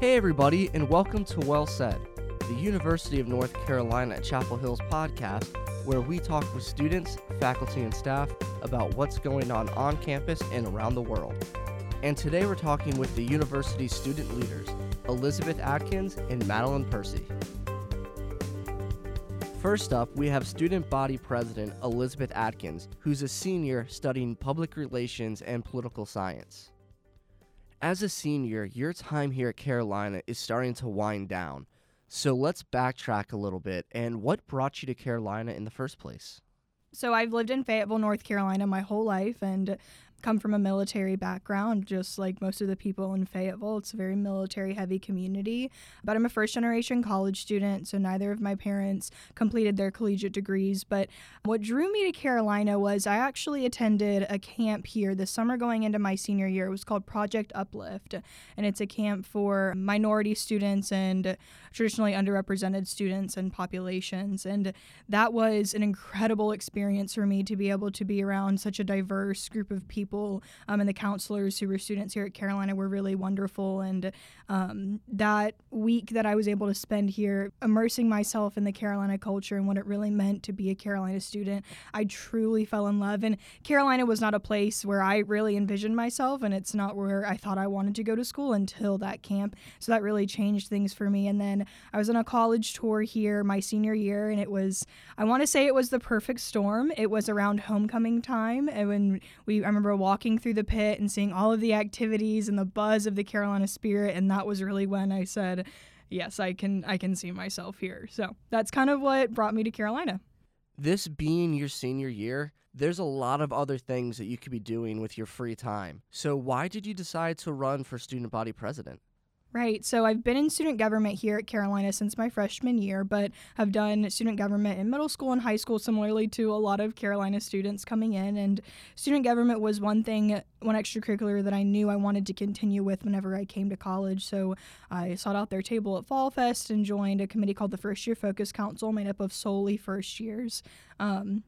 Hey, everybody, and welcome to Well Said, the University of North Carolina at Chapel Hill's podcast, where we talk with students, faculty, and staff about what's going on on campus and around the world. And today we're talking with the university's student leaders, Elizabeth Adkins and Madelyn Percy. First up, we have student body president Elizabeth Adkins, who's a senior studying public relations and political science. As a senior, your time here at Carolina is starting to wind down. So let's backtrack a little bit. And what brought you to Carolina in the first place? So I've lived in Fayetteville, North Carolina my whole life and come from a military background, just like most of the people in Fayetteville. It's a very military heavy community. But I'm a first generation college student, so neither of my parents completed their collegiate degrees. But what drew me to Carolina was I actually attended a camp here this summer going into my senior year. It was called Project Uplift, and it's a camp for minority students and traditionally underrepresented students and populations. And that was an incredible experience for me to be able to be around such a diverse group of people people um, and the counselors who were students here at Carolina were really wonderful. And um, that week that I was able to spend here, immersing myself in the Carolina culture and what it really meant to be a Carolina student, I truly fell in love. And Carolina was not a place where I really envisioned myself, and it's not where I thought I wanted to go to school until that camp. So that really changed things for me. And then I was on a college tour here my senior year, and it was, I want to say it was the perfect storm. It was around homecoming time, and when we, I remember walking through the pit and seeing all of the activities and the buzz of the Carolina spirit and that was really when I said yes I can I can see myself here. So that's kind of what brought me to Carolina. This being your senior year, there's a lot of other things that you could be doing with your free time. So why did you decide to run for student body president? Right. So I've been in student government here at Carolina since my freshman year, but have done student government in middle school and high school, similarly to a lot of Carolina students coming in. And student government was one thing, one extracurricular that I knew I wanted to continue with whenever I came to college. So I sought out their table at Fall Fest and joined a committee called the First Year Focus Council, made up of solely first years. Um,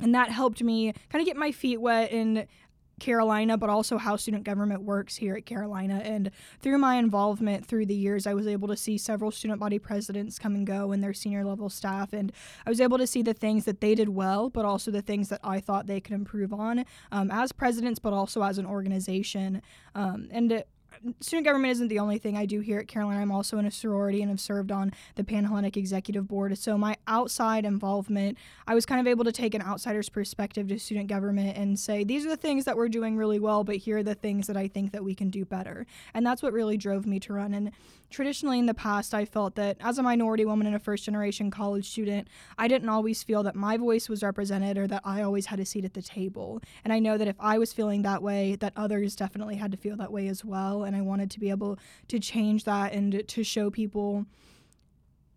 and that helped me kind of get my feet wet in Carolina, but also how student government works here at Carolina. And through my involvement through the years, I was able to see several student body presidents come and go and their senior level staff. And I was able to see the things that they did well, but also the things that I thought they could improve on um, as presidents, but also as an organization. Um, and student government isn't the only thing I do here at Carolina. I'm also in a sorority and have served on the Panhellenic Executive Board. So my outside involvement, I was kind of able to take an outsider's perspective to student government and say, these are the things that we're doing really well, but here are the things that I think that we can do better. And that's what really drove me to run. And traditionally in the past, I felt that as a minority woman and a first generation college student, I didn't always feel that my voice was represented or that I always had a seat at the table. And I know that if I was feeling that way, that others definitely had to feel that way as well and I wanted to be able to change that and to show people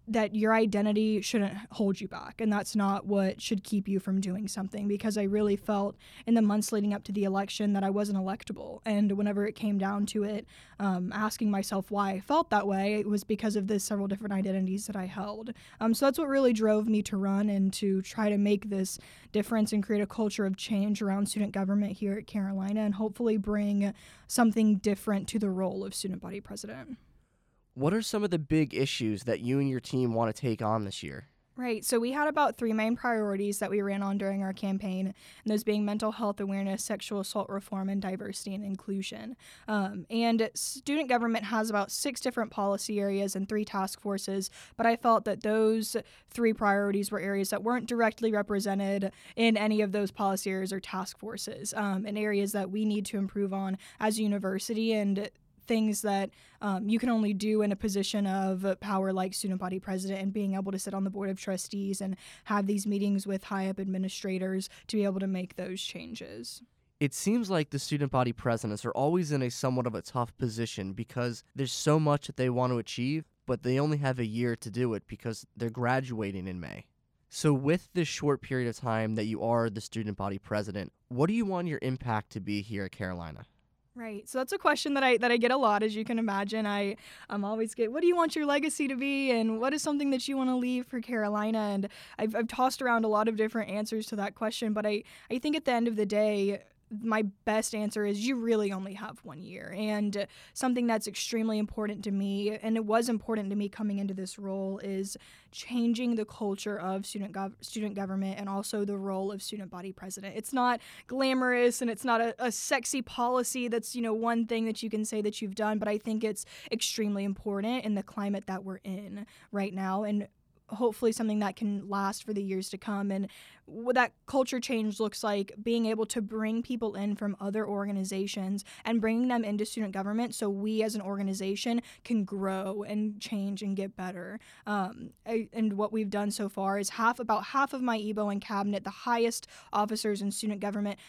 that your identity shouldn't hold you back and that's not what should keep you from doing something because I really felt in the months leading up to the election that I wasn't electable and whenever it came down to it um, asking myself why I felt that way it was because of the several different identities that I held um, so that's what really drove me to run and to try to make this difference and create a culture of change around student government here at Carolina and hopefully bring something different to the role of student body president. What are some of the big issues that you and your team want to take on this year? Right. So we had about three main priorities that we ran on during our campaign, and those being mental health awareness, sexual assault reform, and diversity and inclusion. Um, and student government has about six different policy areas and three task forces, but I felt that those three priorities were areas that weren't directly represented in any of those policy areas or task forces, um, and areas that we need to improve on as a university. And things that um, you can only do in a position of power like student body president and being able to sit on the board of trustees and have these meetings with high up administrators to be able to make those changes. It seems like the student body presidents are always in a somewhat of a tough position because there's so much that they want to achieve, but they only have a year to do it because they're graduating in May. So, with this short period of time that you are the student body president, what do you want your impact to be here at Carolina? Right. So that's a question that I that I get a lot, as you can imagine. I I'm always get, what do you want your legacy to be, and what is something that you want to leave for Carolina? And I've I've tossed around a lot of different answers to that question, but I I think at the end of the day, my best answer is you really only have one year. And something that's extremely important to me, and it was important to me coming into this role, is changing the culture of student gov- student government and also the role of student body president. It's not glamorous and it's not a, a sexy policy that's you know one thing that you can say that you've done, but I think it's extremely important in the climate that we're in right now. And hopefully something that can last for the years to come. And what that culture change looks like being able to bring people in from other organizations and bringing them into student government so we as an organization can grow and change and get better. Um, and what we've done so far is half about half of my ebo and cabinet the highest officers in student government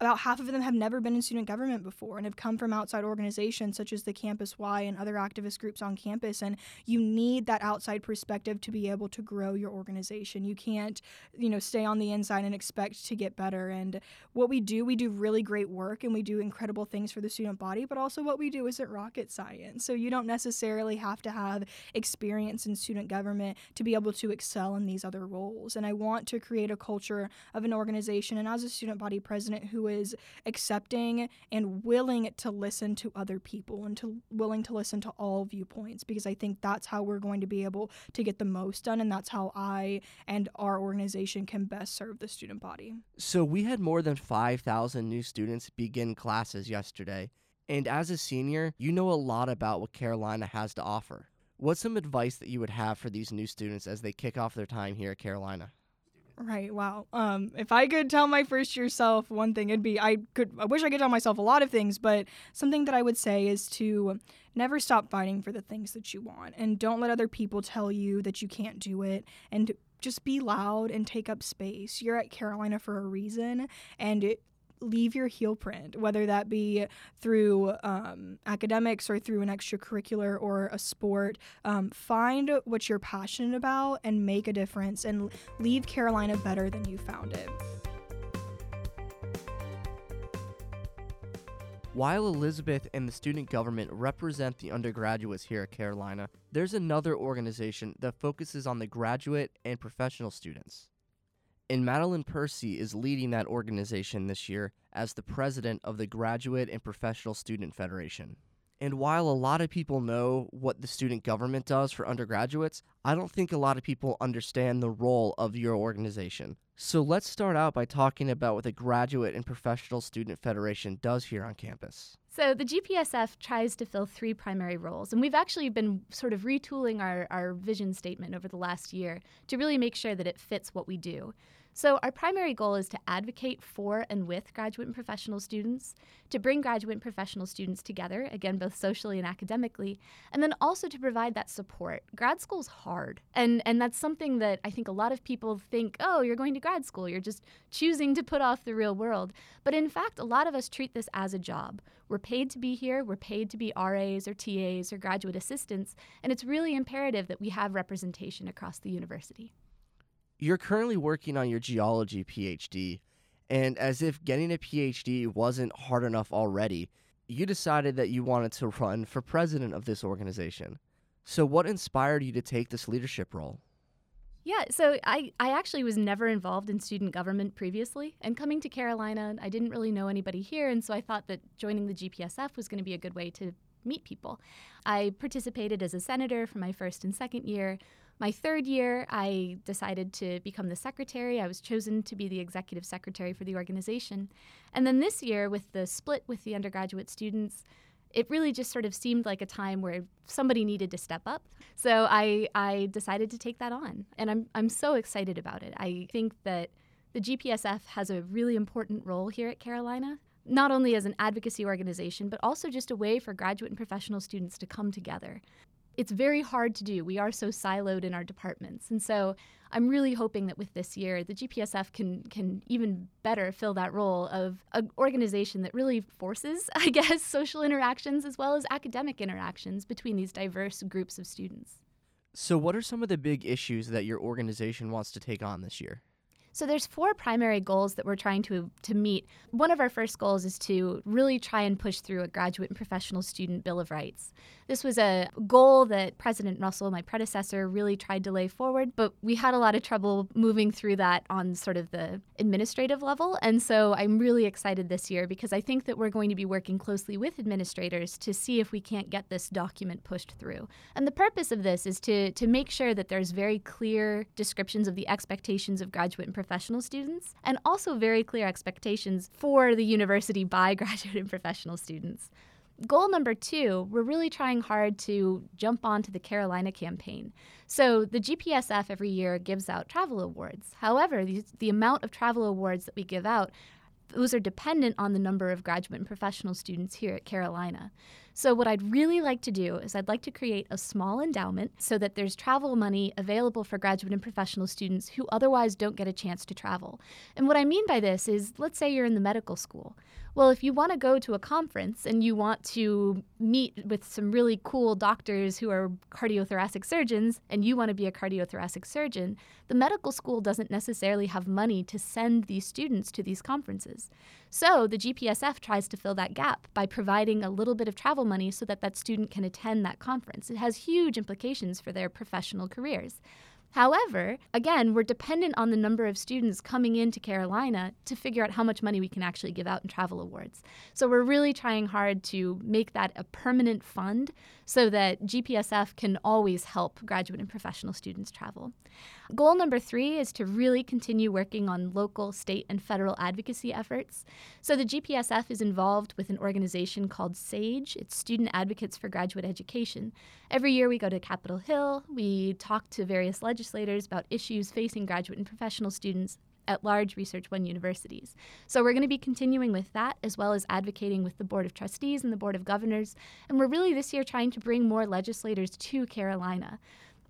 about half of them have never been in student government before and have come from outside organizations such as the Campus Y and other activist groups on campus. And you need that outside perspective to be able to grow your organization. You can't, you know, stay on the inside and expect to get better. And what we do, we do really great work and we do incredible things for the student body, but also what we do isn't rocket science. So you don't necessarily have to have experience in student government to be able to excel in these other roles. And I want to create a culture of an organization and as a student body president who is accepting and willing to listen to other people and to willing to listen to all viewpoints because I think that's how we're going to be able to get the most done and that's how I and our organization can best serve the student body. So we had more than 5,000 new students begin classes yesterday. And as a senior, you know a lot about what Carolina has to offer. What's some advice that you would have for these new students as they kick off their time here at Carolina? Right. Wow. Um, if I could tell my first year self one thing, it'd be I could. I wish I could tell myself a lot of things, but something that I would say is to never stop fighting for the things that you want, and don't let other people tell you that you can't do it, and just be loud and take up space. You're at Carolina for a reason, and it, leave your heel print, whether that be through um, academics or through an extracurricular or a sport. Um, find what you're passionate about and make a difference and leave Carolina better than you found it. While Elizabeth and the student government represent the undergraduates here at Carolina, there's another organization that focuses on the graduate and professional students and Madelyn Percy is leading that organization this year as the president of the Graduate and Professional Student Federation. And while a lot of people know what the student government does for undergraduates, I don't think a lot of people understand the role of your organization. So let's start out by talking about what the Graduate and Professional Student Federation does here on campus. So the GPSF tries to fill three primary roles, and we've actually been sort of retooling our, our vision statement over the last year to really make sure that it fits what we do. So, our primary goal is to advocate for and with graduate and professional students, to bring graduate and professional students together, again, both socially and academically, and then also to provide that support. Grad school's hard, and, and that's something that I think a lot of people think, oh, you're going to grad school, you're just choosing to put off the real world. But in fact, a lot of us treat this as a job. We're paid to be here, we're paid to be RAs or TAs or graduate assistants, and it's really imperative that we have representation across the university. You're currently working on your geology PhD, and as if getting a PhD wasn't hard enough already, you decided that you wanted to run for president of this organization. So, what inspired you to take this leadership role? Yeah, so I, I actually was never involved in student government previously. And coming to Carolina, I didn't really know anybody here. And so I thought that joining the GPSF was going to be a good way to meet people. I participated as a senator for my first and second year, my third year, I decided to become the secretary. I was chosen to be the executive secretary for the organization. And then this year, with the split with the undergraduate students, it really just sort of seemed like a time where somebody needed to step up. So I, I decided to take that on. And I'm, I'm so excited about it. I think that the GPSF has a really important role here at Carolina not only as an advocacy organization, but also just a way for graduate and professional students to come together it's very hard to do. We are so siloed in our departments. And so I'm really hoping that with this year, the GPSF can can even better fill that role of an organization that really forces, I guess, social interactions as well as academic interactions between these diverse groups of students. So, what are some of the big issues that your organization wants to take on this year? So there's four primary goals that we're trying to to meet. One of our first goals is to really try and push through a graduate and professional student bill of rights. This was a goal that President Russell, my predecessor, really tried to lay forward, but we had a lot of trouble moving through that on sort of the administrative level. And so I'm really excited this year because I think that we're going to be working closely with administrators to see if we can't get this document pushed through. And the purpose of this is to, to make sure that there's very clear descriptions of the expectations of graduate and professional students, and also very clear expectations for the university by graduate and professional students. Goal number two, we're really trying hard to jump onto the Carolina campaign. So, the GPSF every year gives out travel awards. However, the, the amount of travel awards that we give out those are dependent on the number of graduate and professional students here at Carolina. So, what I'd really like to do is I'd like to create a small endowment so that there's travel money available for graduate and professional students who otherwise don't get a chance to travel. And what I mean by this is let's say you're in the medical school. Well, if you want to go to a conference and you want to meet with some really cool doctors who are cardiothoracic surgeons and you want to be a cardiothoracic surgeon, the medical school doesn't necessarily have money to send these students to these conferences. So the GPSF tries to fill that gap by providing a little bit of travel money so that that student can attend that conference. It has huge implications for their professional careers. However, again, we're dependent on the number of students coming into Carolina to figure out how much money we can actually give out in travel awards. So we're really trying hard to make that a permanent fund so that GPSF can always help graduate and professional students travel. Goal number three is to really continue working on local, state, and federal advocacy efforts. So the GPSF is involved with an organization called SAGE, it's Student Advocates for Graduate Education. Every year we go to Capitol Hill, we talk to various legislators about issues facing graduate and professional students at large Research One universities. So we're going to be continuing with that as well as advocating with the Board of Trustees and the Board of Governors. And we're really this year trying to bring more legislators to Carolina.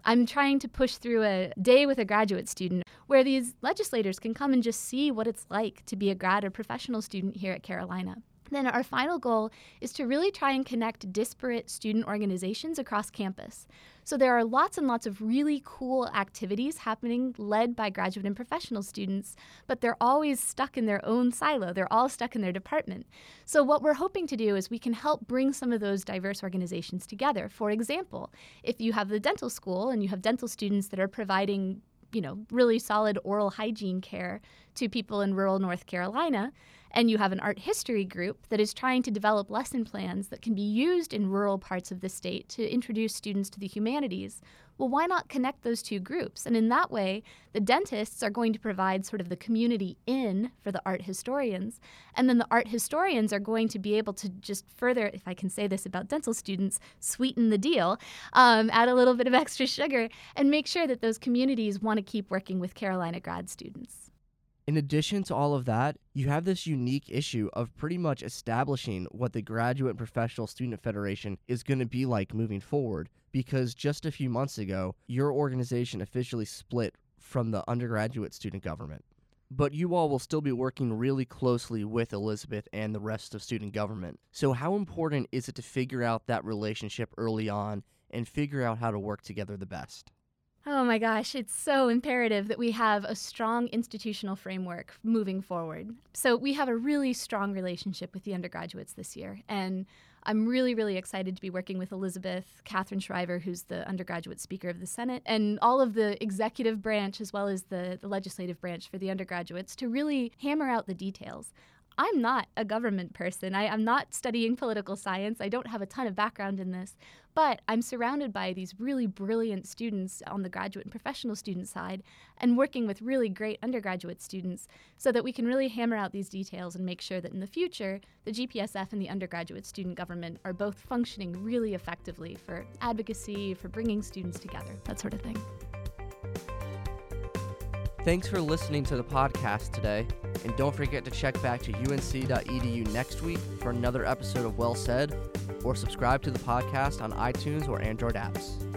I'm trying to push through a day with a graduate student where these legislators can come and just see what it's like to be a grad or professional student here at Carolina. Then our final goal is to really try and connect disparate student organizations across campus. So there are lots and lots of really cool activities happening led by graduate and professional students, but they're always stuck in their own silo. They're all stuck in their department. So what we're hoping to do is we can help bring some of those diverse organizations together. For example, if you have the dental school and you have dental students that are providing you know, really solid oral hygiene care to people in rural North Carolina, and you have an art history group that is trying to develop lesson plans that can be used in rural parts of the state to introduce students to the humanities, well, why not connect those two groups? And in that way, the dentists are going to provide sort of the community in for the art historians. And then the art historians are going to be able to just further, if I can say this about dental students, sweeten the deal, um, add a little bit of extra sugar, and make sure that those communities want to keep working with Carolina grad students. In addition to all of that, you have this unique issue of pretty much establishing what the Graduate and Professional Student Federation is going to be like moving forward because just a few months ago, your organization officially split from the undergraduate student government. But you all will still be working really closely with Elizabeth and the rest of student government. So, how important is it to figure out that relationship early on and figure out how to work together the best? Oh my gosh, it's so imperative that we have a strong institutional framework moving forward. So, we have a really strong relationship with the undergraduates this year. And I'm really, really excited to be working with Elizabeth, Catherine Shriver, who's the undergraduate speaker of the Senate, and all of the executive branch as well as the, the legislative branch for the undergraduates to really hammer out the details. I'm not a government person. I, am not studying political science. I don't have a ton of background in this. But I'm surrounded by these really brilliant students on the graduate and professional student side and working with really great undergraduate students so that we can really hammer out these details and make sure that in the future, the GPSF and the undergraduate student government are both functioning really effectively for advocacy, for bringing students together, that sort of thing. Thanks for listening to the podcast today, and don't forget to check back to unc.edu next week for another episode of Well Said, or subscribe to the podcast on iTunes or Android apps.